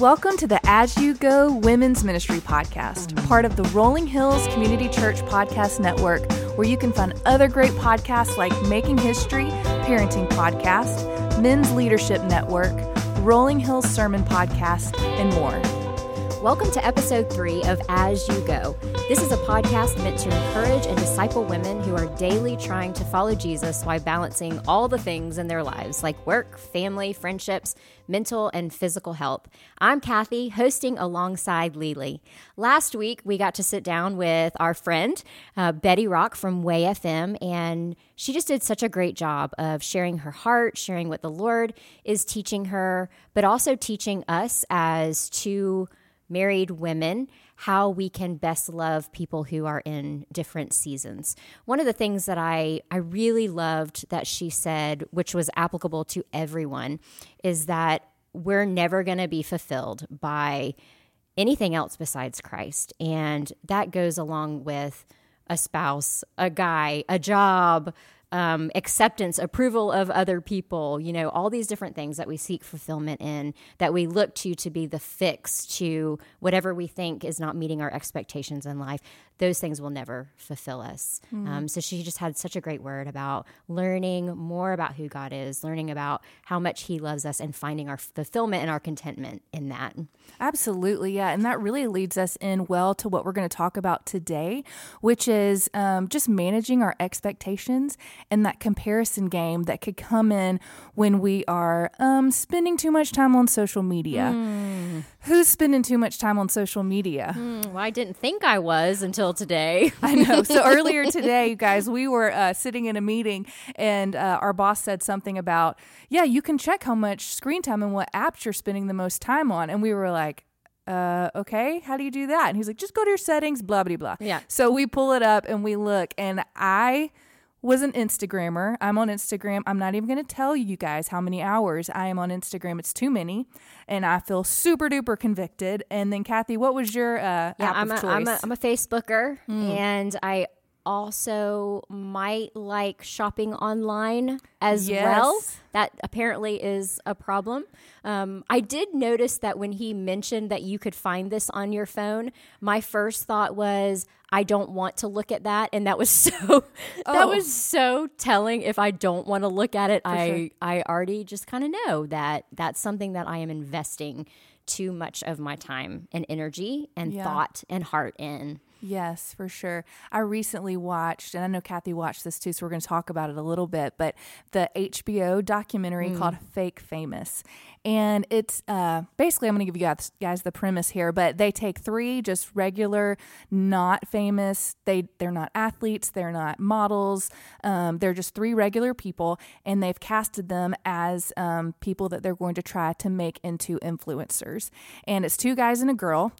Welcome to the As You Go Women's Ministry Podcast, part of the Rolling Hills Community Church Podcast Network, where you can find other great podcasts like Making History, Parenting Podcast, Men's Leadership Network, Rolling Hills Sermon Podcast, and more. Welcome to episode three of As You Go. This is a podcast meant to encourage and disciple women who are daily trying to follow Jesus while balancing all the things in their lives, like work, family, friendships, mental, and physical health. I'm Kathy, hosting alongside Lele. Last week, we got to sit down with our friend, uh, Betty Rock from Way FM, and she just did such a great job of sharing her heart, sharing what the Lord is teaching her, but also teaching us as two married women how we can best love people who are in different seasons. One of the things that I, I really loved that she said, which was applicable to everyone, is that we're never going to be fulfilled by anything else besides Christ. And that goes along with a spouse, a guy, a job, um, acceptance, approval of other people, you know, all these different things that we seek fulfillment in, that we look to to be the fix to whatever we think is not meeting our expectations in life those things will never fulfill us. Mm. Um, so she just had such a great word about learning more about who God is, learning about how much He loves us, and finding our fulfillment and our contentment in that. Absolutely, yeah. And that really leads us in well to what we're going to talk about today, which is um, just managing our expectations and that comparison game that could come in when we are um, spending too much time on social media. Mm. Who's spending too much time on social media? Mm, well, I didn't think I was until today. I know. So earlier today, you guys, we were uh, sitting in a meeting and uh, our boss said something about, yeah, you can check how much screen time and what apps you're spending the most time on. And we were like, uh, okay, how do you do that? And he's like, just go to your settings, blah, blah, blah. Yeah. So we pull it up and we look, and I was an Instagrammer. I'm on Instagram. I'm not even going to tell you guys how many hours I am on Instagram. It's too many, and I feel super duper convicted. And then, Kathy, what was your uh, yeah, I'm a, choice? I'm a, I'm a Facebooker, mm. and I also might like shopping online as yes. well. That apparently is a problem. Um, I did notice that when he mentioned that you could find this on your phone, my first thought was, I don't want to look at that, and that was so oh. that was so telling. If I don't want to look at it, For I sure. I already just kind of know that that's something that I am investing too much of my time and energy and yeah. thought and heart in. Yes, for sure. I recently watched, and I know Kathy watched this too, so we're going to talk about it a little bit, but the HBO documentary mm. called Fake Famous. And it's uh, basically, I'm going to give you guys, guys the premise here, but they take three just regular, not famous, they, they're not athletes, they're not models, um, they're just three regular people, and they've casted them as um, people that they're going to try to make into influencers. And it's two guys and a girl.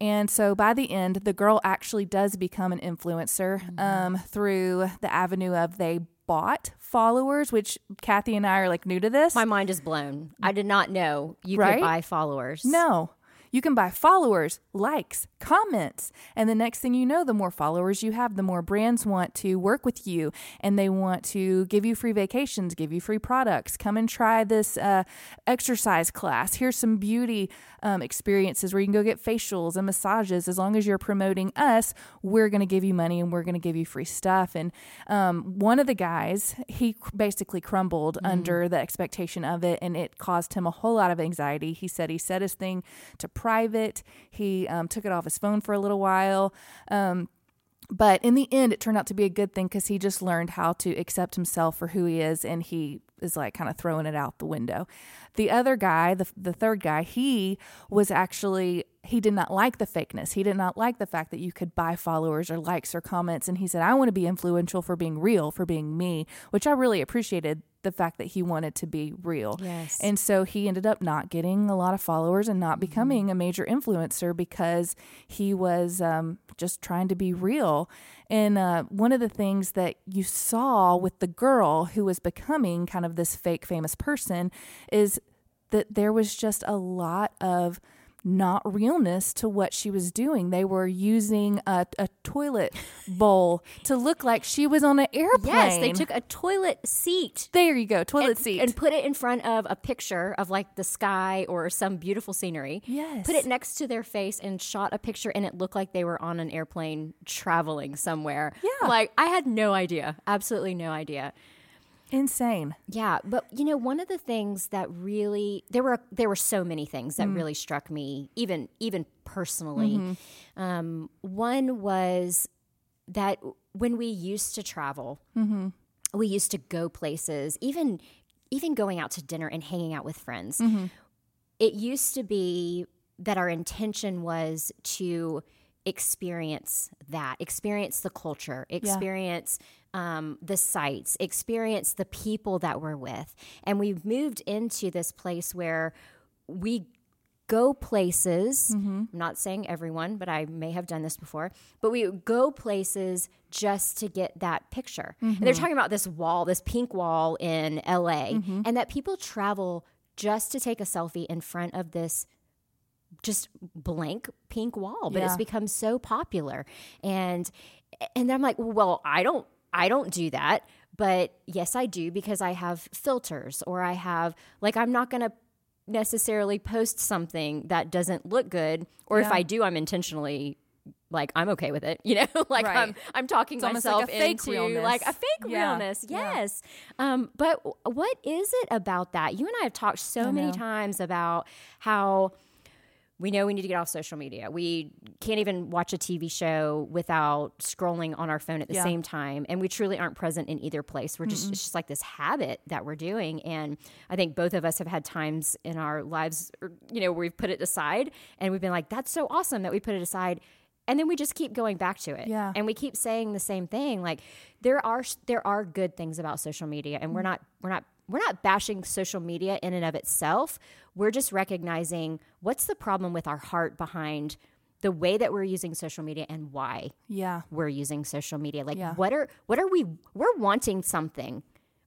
And so by the end, the girl actually does become an influencer mm-hmm. um, through the avenue of they bought followers, which Kathy and I are like new to this. My mind is blown. I did not know you right? could buy followers. No. You can buy followers, likes, comments. And the next thing you know, the more followers you have, the more brands want to work with you and they want to give you free vacations, give you free products. Come and try this uh, exercise class. Here's some beauty um, experiences where you can go get facials and massages. As long as you're promoting us, we're going to give you money and we're going to give you free stuff. And um, one of the guys, he basically crumbled mm. under the expectation of it and it caused him a whole lot of anxiety. He said he set his thing to private. He um, took it off his phone for a little while. Um, but in the end, it turned out to be a good thing because he just learned how to accept himself for who he is and he is like kind of throwing it out the window. The other guy, the, the third guy, he was actually he did not like the fakeness. He did not like the fact that you could buy followers or likes or comments. And he said, I want to be influential for being real, for being me, which I really appreciated the fact that he wanted to be real. Yes. And so he ended up not getting a lot of followers and not mm-hmm. becoming a major influencer because he was um, just trying to be real. And uh, one of the things that you saw with the girl who was becoming kind of this fake famous person is that there was just a lot of not realness to what she was doing. They were using a, a toilet bowl to look like she was on an airplane. Yes, they took a toilet seat. There you go, toilet and, seat. And put it in front of a picture of like the sky or some beautiful scenery. Yes. Put it next to their face and shot a picture, and it looked like they were on an airplane traveling somewhere. Yeah. Like, I had no idea. Absolutely no idea. Insane. Yeah, but you know, one of the things that really there were there were so many things that really struck me, even even personally. Um, one was that when we used to travel, mm-hmm. we used to go places, even even going out to dinner and hanging out with friends. Mm-hmm. It used to be that our intention was to experience that, experience the culture, experience um, the sights, experience the people that we're with. And we've moved into this place where we go places. Mm-hmm. I'm not saying everyone, but I may have done this before. But we go places just to get that picture. And they're mm-hmm. talking about this wall, this pink wall in LA, mm-hmm. and that people travel just to take a selfie in front of this just blank pink wall but it's become so popular and and i'm like well i don't i don't do that but yes i do because i have filters or i have like i'm not going to necessarily post something that doesn't look good or if i do i'm intentionally like i'm okay with it you know like Right. i'm i'm talking It's myself like into realness. like a fake Yeah. realness Yeah. yes um but what is it about that you and i have talked so many times about how we know we need to get off social media. We can't even watch a TV show without scrolling on our phone at the Yeah. same time. And we truly aren't present in either place. We're just, it's just like this habit that we're doing. And I think both of us have had times in our lives, you know, where we've put it aside and we've been like, that's so awesome that we put it aside. And then we just keep going back to it. Yeah. And we keep saying the same thing. Like there are, there are good things about social media and we're mm. not, we're not, we're not bashing social media in and of itself. We're just recognizing what's the problem with our heart behind the way that we're using social media and why Yeah. we're using social media. Like Yeah. what are what are we we're wanting something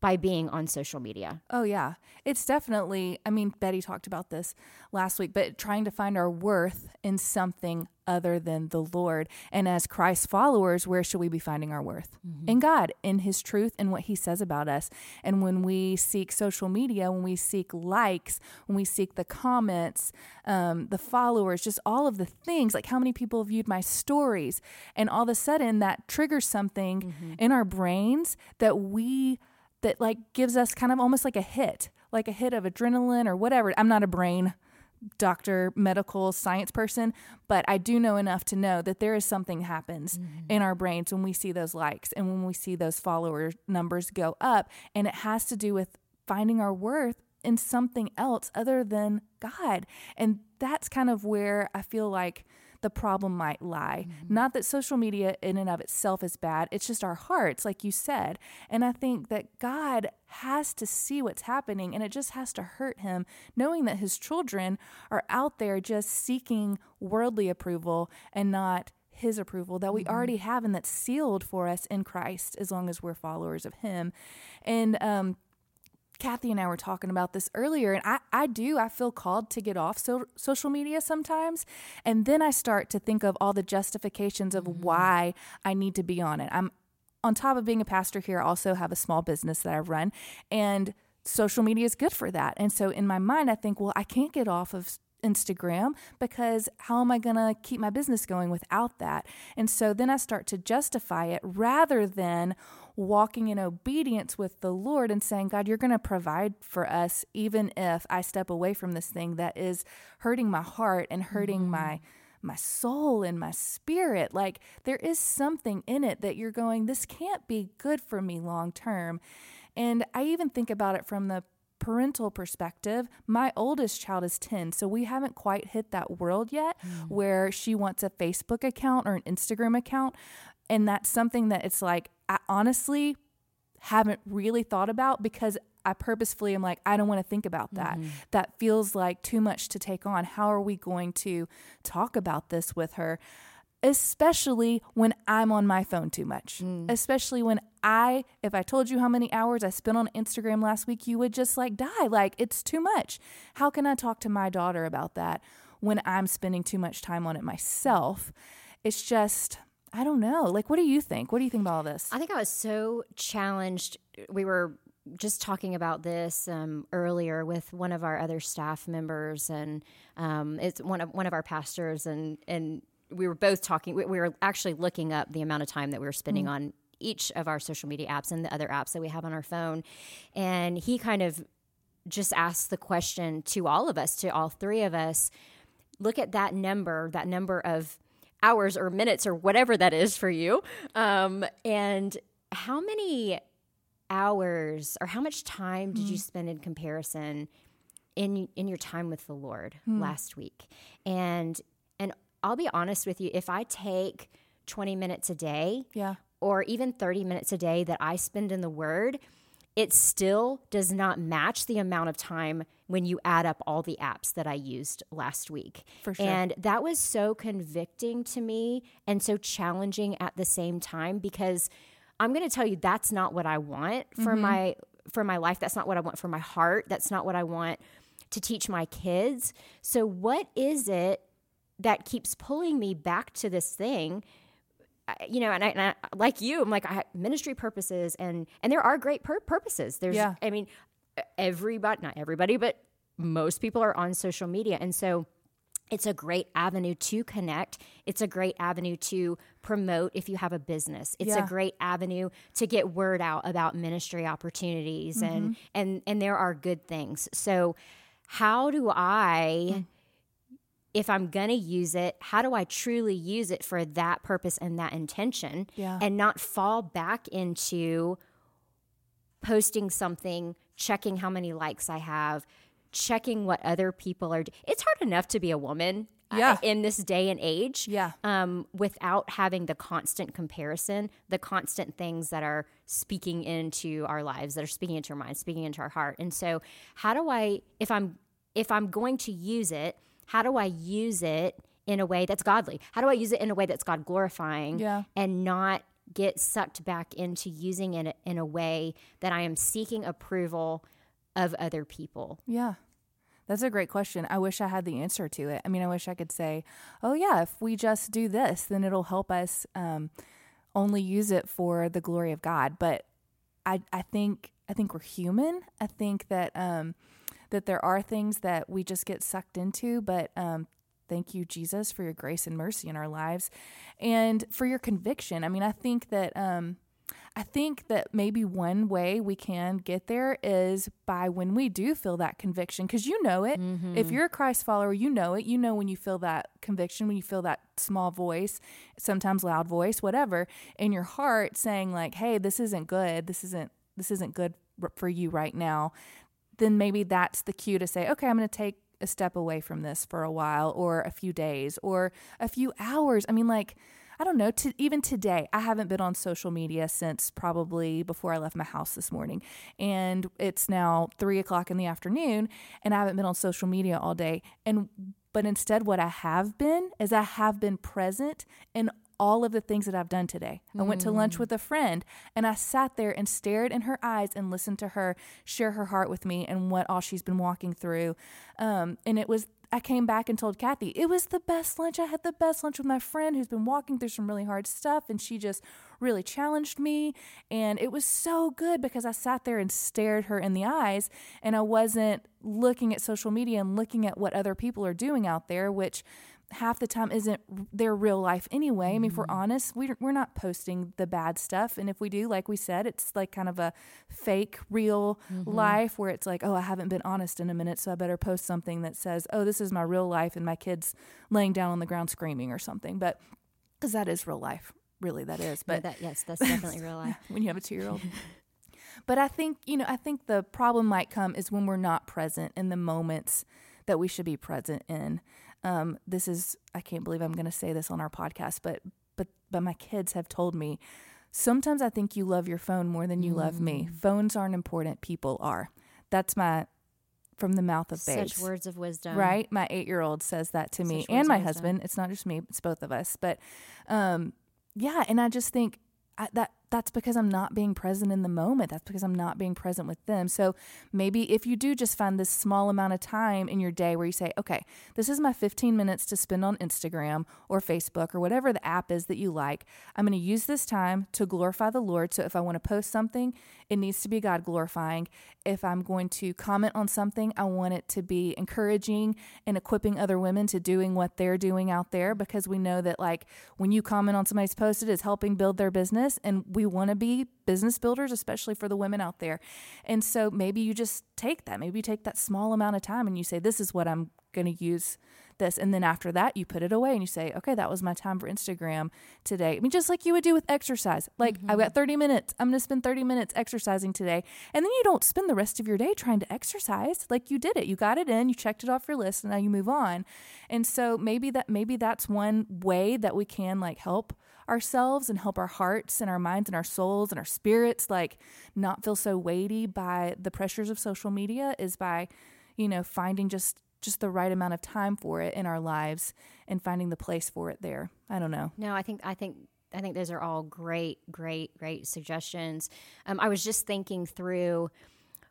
by being on social media. Oh, yeah. It's definitely, I mean, Betty talked about this last week, but trying to find our worth in something other than the Lord. And as Christ followers, where should we be finding our worth? In God, in His truth, and what He says about us. And when we seek social media, when we seek likes, when we seek the comments, um, the followers, just all of the things, like how many people viewed my stories, and all of a sudden that triggers something in our brains that we that like gives us kind of almost like a hit, like a hit of adrenaline or whatever. I'm not a brain doctor, medical science person, but I do know enough to know that there is something happens mm-hmm. in our brains when we see those likes and when we see those follower numbers go up and it has to do with finding our worth in something else other than God. And that's kind of where I feel like the problem might lie. Not that social media in and of itself is bad, it's just our hearts, like you said. And I think that God has to see what's happening and it just has to hurt him knowing that his children are out there just seeking worldly approval and not his approval that we already have and that's sealed for us in Christ as long as we're followers of him. And um Kathy and I were talking about this earlier, and I, I do. I feel called to get off so, social media sometimes. And then I start to think of all the justifications of mm-hmm. why I need to be on it. I'm on top of being a pastor here, I also have a small business that I run, and social media is good for that. And so in my mind, I think, well, I can't get off of Instagram because how am I going to keep my business going without that? And so then I start to justify it rather than walking in obedience with the Lord and saying, God, you're going to provide for us, even if I step away from this thing that is hurting my heart and hurting mm-hmm. my my soul and my spirit. Like there is something in it that you're going this can't be good for me long term. And i even think about it from the parental perspective, my oldest child is 10, so we haven't quite hit that world yet mm. where she wants a Facebook account or an Instagram account. And that's something that it's like, I honestly haven't really thought about because I purposefully am like, I don't want to think about that. Mm-hmm. That feels like too much to take on. How are we going to talk about this with her? especially when I'm on my phone too much. Mm. Especially when I, if I told you how many hours I spent on Instagram last week, you would just like die. Like, it's too much. How can I talk to my daughter about that? when I'm spending too much time on it myself. It's just, I don't know. Like, what do you think? What do you think about all this? I think I was so challenged. We were just talking about this um, earlier with one of our other staff members, and um, it's one of one of our pastors, and and we were both talking. We, we were actually looking up the amount of time that we were spending mm. on each of our social media apps and the other apps that we have on our phone, and he kind of just asked the question to all of us, to all three of us. Look at that number, that number of hours or minutes or whatever that is for you, um, and how many hours or how much time did mm. you spend in comparison in in your time with the Lord mm. last week? And and I'll be honest with you, if I take 20 minutes a day, yeah, or even 30 minutes a day that I spend in the word, it still does not match the amount of time when you add up all the apps that I used last week. For sure. And that was so convicting to me and so challenging at the same time because I'm going to tell you that's not what I want for mm-hmm. my for my life. That's not what I want for my heart. That's not what I want to teach my kids. So what is it that keeps pulling me back to this thing? You know, and I, and I, like you, I'm like I ministry purposes, and and there are great pur- purposes. There's, yeah. I mean, everybody, not everybody, but most people are on social media, and so it's a great avenue to connect. It's a great avenue to promote if you have a business. It's yeah. a great avenue to get word out about ministry opportunities mm-hmm. and and and there are good things. So how do I mm. If I'm going to use it, how do I truly use it for that purpose and that intention yeah. and not fall back into posting something, checking how many likes I have, checking what other people are. it's hard enough to be a woman. Uh, yeah. In this day and age, yeah. Um, without having the constant comparison, the constant things that are speaking into our lives, that are speaking into our mind, speaking into our heart. And so, how do I, if I'm, if I'm going to use it, how do I use it in a way that's godly? How do I use it in a way that's God glorifying? Yeah. And not get sucked back into using it in a way that I am seeking approval of other people? Yeah. That's a great question. I wish I had the answer to it. I mean, I wish I could say, oh, yeah, if we just do this, then it'll help us um, only use it for the glory of God. But I, I think I think we're human. I think that um, that there are things that we just get sucked into. But um, thank you, Jesus, for your grace and mercy in our lives, and for your conviction. I mean, I think that um, I think that maybe one way we can get there is by when we do feel that conviction, because you know it. Mm-hmm. If you're a Christ follower, you know it. You know when you feel that conviction, when you feel that small voice, sometimes loud voice, whatever, in your heart saying, like, hey, this isn't good. This isn't. This isn't good for you right now. Then maybe that's the cue to say, okay, I'm going to take a step away from this for a while, or a few days, or a few hours. I mean, like I don't know, to, even today, I haven't been on social media since probably before I left my house this morning. And it's now three o'clock in the afternoon, and I haven't been on social media all day. And but instead, what I have been is I have been present in all of the things that I've done today. I went to lunch mm. with a friend and I sat there and stared in her eyes and listened to her share her heart with me and what all she's been walking through. Um, and it was I came back and told Kathy, it was the best lunch. I had the best lunch with my friend who's been walking through some really hard stuff. And she just really challenged me. And it was so good because I sat there and stared her in the eyes and I wasn't looking at social media and looking at what other people are doing out there, which half the time isn't their real life anyway. I mean, if we're mm-hmm. honest, we're, we're not posting the bad stuff. And if we do, like we said, it's like kind of a fake real mm-hmm. life where it's like, oh, I haven't been honest in a minute, so I better post something that says, oh, this is my real life and my kid's laying down on the ground screaming or something. But because that is real life, really, that is. But that, yes, that's definitely real life. when you have a two year old. but I think, you know, I think the problem might come is when we're not present in the moments that we should be present in. Um, this is I can't believe I'm going to say this on our podcast, but but but my kids have told me sometimes I think you love your phone more than you mm. love me. Mm. Phones aren't important, people are. That's my from the mouth of babes. Such words of wisdom, right? My eight year old says that to Such me and my husband. It's not just me; it's both of us. But um, yeah, and I just think I, that that's because I'm not being present in the moment. That's because I'm not being present with them. So maybe if you do just find this small amount of time in your day where you say, okay, this is my 15 minutes to spend on Instagram or Facebook or whatever the app is that you like, I'm going to use this time to glorify the Lord. So if I want to post something, it needs to be God glorifying. If I'm going to comment on something, I want it to be encouraging and equipping other women to doing what they're doing out there because we know that, like, when you comment on somebody's post, it is helping build their business. And we want to be business builders, especially for the women out there. And so maybe you just take that. Maybe you take that small amount of time and you say, This is what I'm going to use this. And then after that, you put it away and you say, okay, that was my time for Instagram today. I mean, just like you would do with exercise. Like, mm-hmm. I've got 30 minutes. I'm going to spend 30 minutes exercising today. And then you don't spend the rest of your day trying to exercise. Like, you did it. You got it in, you checked it off your list, and now you move on. And so maybe that, maybe that's one way that we can like help ourselves and help our hearts and our minds and our souls and our spirits like not feel so weighty by the pressures of social media is by you know finding just just the right amount of time for it in our lives and finding the place for it there. I don't know. No, I think I think I think those are all great, great, great suggestions. Um, I was just thinking through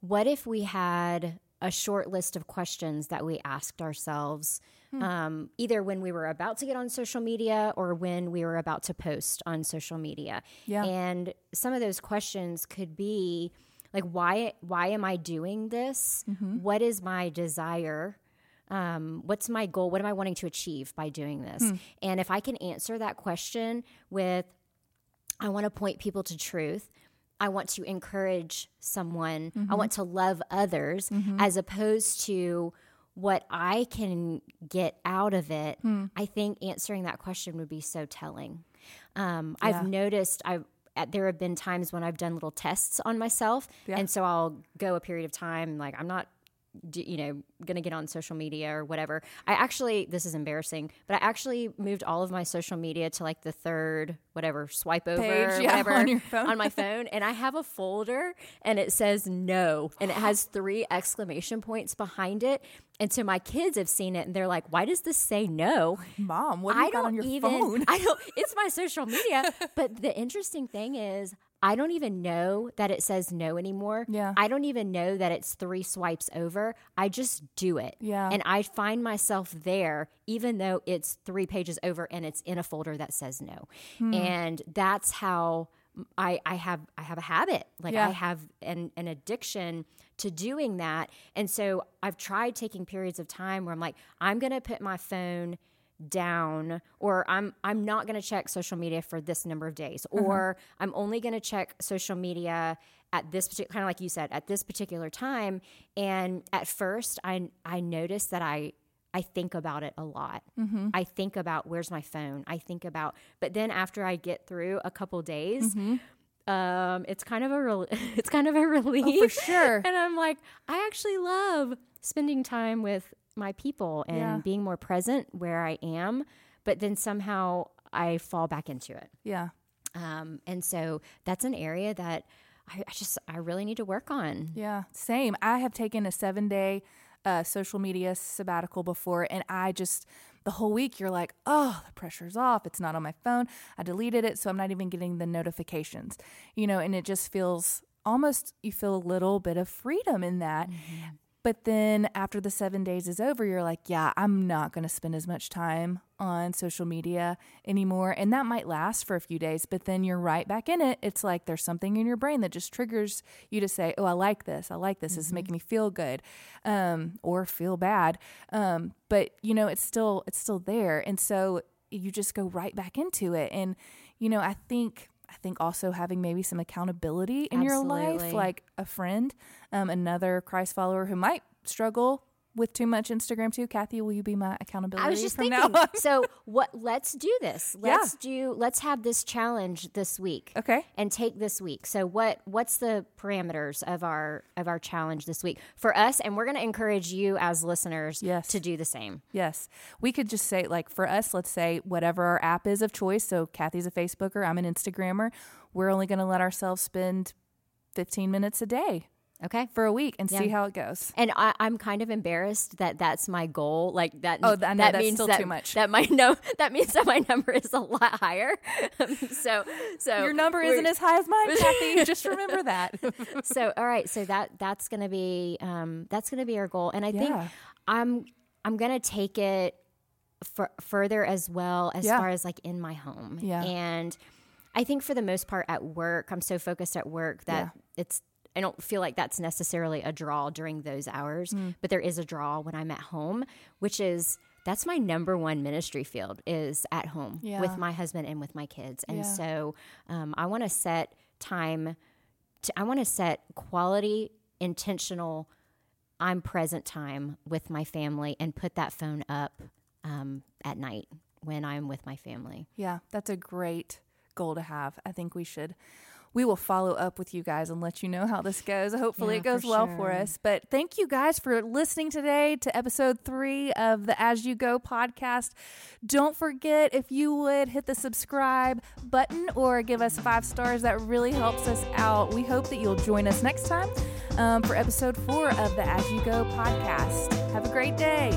what if we had a short list of questions that we asked ourselves, hmm. um, either when we were about to get on social media or when we were about to post on social media. Yeah. And some of those questions could be like, why, why am I doing this? Mm-hmm. What is my desire? um, what's my goal? What am I wanting to achieve by doing this? Hmm. And if I can answer that question with, I want to point people to truth. I want to encourage someone. Mm-hmm. I want to love others mm-hmm. as opposed to what I can get out of it. Hmm. I think answering that question would be so telling. Um, yeah. I've noticed I there have been times when I've done little tests on myself, yeah. and so I'll go a period of time like I'm not you know, going to get on social media or whatever. I actually, this is embarrassing, but I actually moved all of my social media to like the third, whatever, swipe over, Page, yeah, whatever, on, on, my phone. And I have a folder and it says no. And it has three exclamation points behind it. And so my kids have seen it and they're like, why does this say no? Mom, what do you I got on your even, phone? I don't, it's my social media. but the interesting thing is, I don't even know that it says no anymore. Yeah. I don't even know that it's three swipes over. I just do it. Yeah. And I find myself there, even though it's three pages over and it's in a folder that says no. Hmm. And that's how I, I have I have a habit. Like yeah. I have an, an addiction to doing that. And so I've tried taking periods of time where I'm like, I'm gonna put my phone down or I'm I'm not going to check social media for this number of days uh-huh. or I'm only going to check social media at this particular kind of like you said at this particular time and at first I I noticed that I I think about it a lot. Mm-hmm. I think about where's my phone. I think about but then after I get through a couple days mm-hmm um, it's kind of a re- it's kind of a relief oh, for sure. and I'm like, I actually love spending time with my people and yeah. being more present where I am, but then somehow I fall back into it. Yeah. Um, and so that's an area that I, I, just I really need to work on. Yeah, same. I have taken a seven day uh, social media sabbatical before, and I just the whole week you're like, oh, the pressure's off. It's not on my phone. I deleted it, so I'm not even getting the notifications. You know, and it just feels almost you feel a little bit of freedom in that. Mm-hmm. But then after the seven days is over, you're like, yeah, I'm not going to spend as much time on social media anymore. And that might last for a few days, but then you're right back in it. It's like there's something in your brain that just triggers you to say, oh, I like this. I like this. Mm-hmm. It's making me feel good um, or feel bad. Um, but, you know, it's still, it's still there. And so you just go right back into it. And, you know, I think I think also having maybe some accountability in Absolutely. your life, like a friend, um, another Christ follower who might struggle with too much Instagram too. Kathy, will you be my accountability? I was just thinking. so what? Let's do this. Let's yeah. do. Let's have this challenge this week. Okay. And take this week. So what? What's the parameters of our of our challenge this week for us? And we're going to encourage you as listeners. Yes. To do the same. Yes. We could just say like for us, let's say whatever our app is of choice. So Kathy's a Facebooker. I'm an Instagrammer. We're only going to let ourselves spend 15 minutes a day Okay. for a week and see how it goes. And I, I'm kind of embarrassed that that's my goal. Like that. Oh, know, that means still that, too much. That my no. That means that my number is a lot higher. so, so Your number isn't as high as mine, Kathy. Just remember that. so all right so that that's gonna be um that's gonna be our goal and i Yeah. think i'm i'm gonna take it further as well as Yeah. far as like in my home Yeah. and i think for the most part at work i'm so focused at work that it's I don't feel like that's necessarily a draw during those hours, Mm. but there is a draw when I'm at home, which is that's my number one ministry field is at home Yeah. with my husband and with my kids. And Yeah. so um, I want to set time to, I want to set quality, intentional, I'm present time with my family and put that phone up um, at night when I'm with my family. Yeah, that's a great goal to have. I think we should. We will follow up with you guys and let you know how this goes. Hopefully, Yeah, it goes for well for us. But thank you guys for listening today to episode three of the As You Go podcast. Don't forget, if you would hit the subscribe button or give us five stars, that really helps us out. We hope that you'll join us next time um, for episode four of the As You Go podcast. Have a great day.